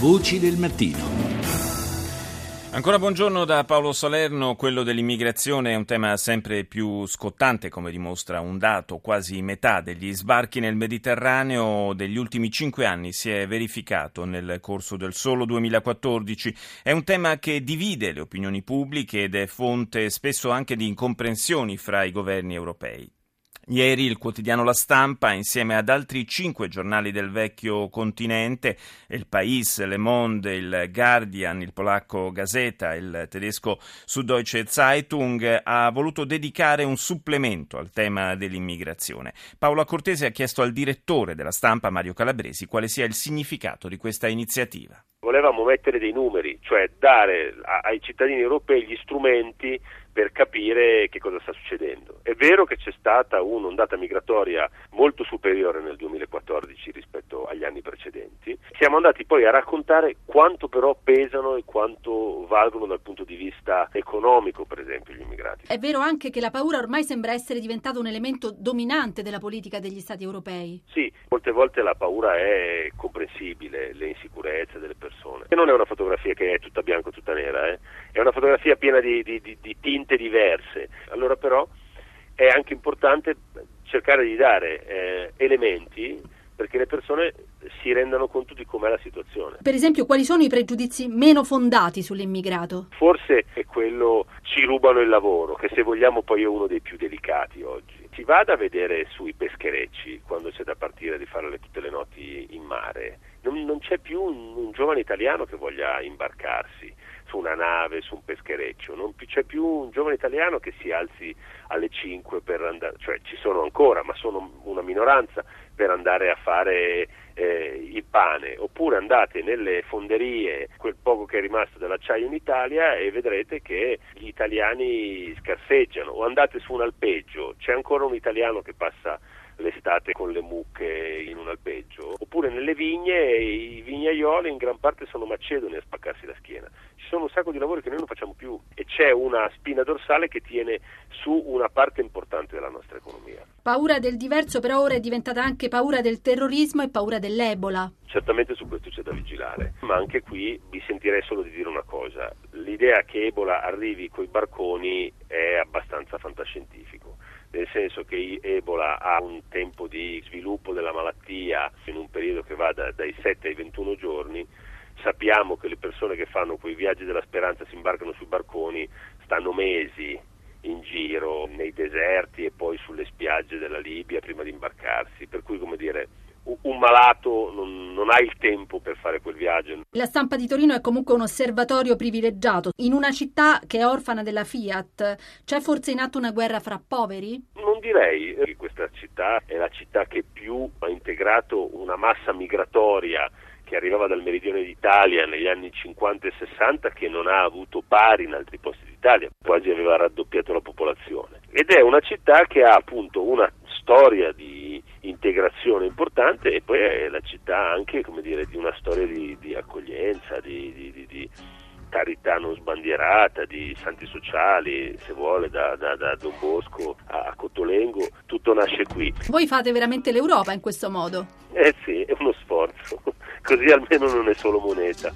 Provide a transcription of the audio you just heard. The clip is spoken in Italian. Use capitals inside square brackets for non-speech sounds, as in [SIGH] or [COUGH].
Voci del mattino. Ancora buongiorno da Paolo Salerno, quello dell'immigrazione è un tema sempre più scottante come dimostra un dato, quasi metà degli sbarchi nel Mediterraneo degli ultimi cinque anni si è verificato nel corso del solo 2014. È un tema che divide le opinioni pubbliche ed è fonte spesso anche di incomprensioni fra i governi europei. Ieri il quotidiano La Stampa, insieme ad altri cinque giornali del vecchio continente, il País, Le Monde, il Guardian, il polacco Gazeta, il tedesco Süddeutsche Zeitung, ha voluto dedicare un supplemento al tema dell'immigrazione. Paola Cortese ha chiesto al direttore della Stampa, Mario Calabresi, quale sia il significato di questa iniziativa. Volevamo mettere dei numeri, cioè dare ai cittadini europei gli strumenti per capire che cosa sta succedendo. È vero che c'è stata un'ondata migratoria molto superiore nel 2014 rispetto agli anni precedenti. Siamo andati poi a raccontare quanto però pesano e quanto valgono dal punto di vista economico, per esempio, gli immigrati. È vero anche che la paura ormai sembra essere diventata un elemento dominante della politica degli Stati europei. Sì, molte volte la paura è comprensibile, le insicurezze delle persone. E non è una fotografia che è tutta bianca o tutta nera, eh? è una fotografia piena di, di, di, di tinte diverse. Allora però è anche importante cercare di dare eh, elementi perché le persone si rendano conto di com'è la situazione. Per esempio, quali sono i pregiudizi meno fondati sull'immigrato? Forse è quello ci rubano il lavoro, che se vogliamo poi è uno dei più delicati oggi. Si vada a vedere sui pescherecci quando c'è da partire di fare tutte le notti in mare. Non, non c'è più un, un giovane italiano che voglia imbarcarsi su una nave, su un peschereccio, non c'è più un giovane italiano che si alzi alle 5 per andare, cioè ci sono ancora, ma sono una minoranza per andare a fare eh, il pane, oppure andate nelle fonderie, quel poco che è rimasto dell'acciaio in Italia e vedrete che gli italiani scarseggiano, o andate su un alpeggio, c'è ancora un italiano che passa l'estate con le mucche in un alpeggio, oppure nelle vigne i vignaioli in gran parte sono macedoni a spaccarsi la schiena. Ci sono un sacco di lavori che noi non facciamo più e c'è una spina dorsale che tiene su una parte importante della nostra economia. Paura del diverso però ora è diventata anche paura del terrorismo e paura dell'Ebola. Certamente su questo c'è da vigilare, ma anche qui vi sentirei solo di dire una cosa. L'idea che Ebola arrivi coi barconi è abbastanza fantascientifico nel senso che Ebola ha un tempo di sviluppo della malattia in un periodo che va da, dai 7 ai 21 giorni, sappiamo che le persone che fanno quei viaggi della speranza si imbarcano sui barconi, stanno mesi in giro nei deserti e poi sulle spiagge della Libia prima di imbarcarsi, per cui come dire un malato non, non, ha il tempo per fare quel viaggio. La stampa di Torino è comunque un osservatorio privilegiato. In una città che è orfana della Fiat, c'è forse in atto una guerra fra poveri? Non direi che questa città è la città che più ha integrato una massa migratoria che arrivava dal meridione d'Italia negli anni 50 e 60 che non ha avuto pari in altri posti d'Italia, quasi aveva raddoppiato la popolazione. Ed è una città che ha appunto una storia di integrazione importante e poi è la città anche dire, di una storia di, di accoglienza, di, di, di, carità non sbandierata, di santi sociali, se vuole, da, da, da Don Bosco a, a Cottolengo, tutto nasce qui. Voi fate veramente l'Europa in questo modo? Eh sì, è uno sforzo, [LAUGHS] così almeno non è solo moneta.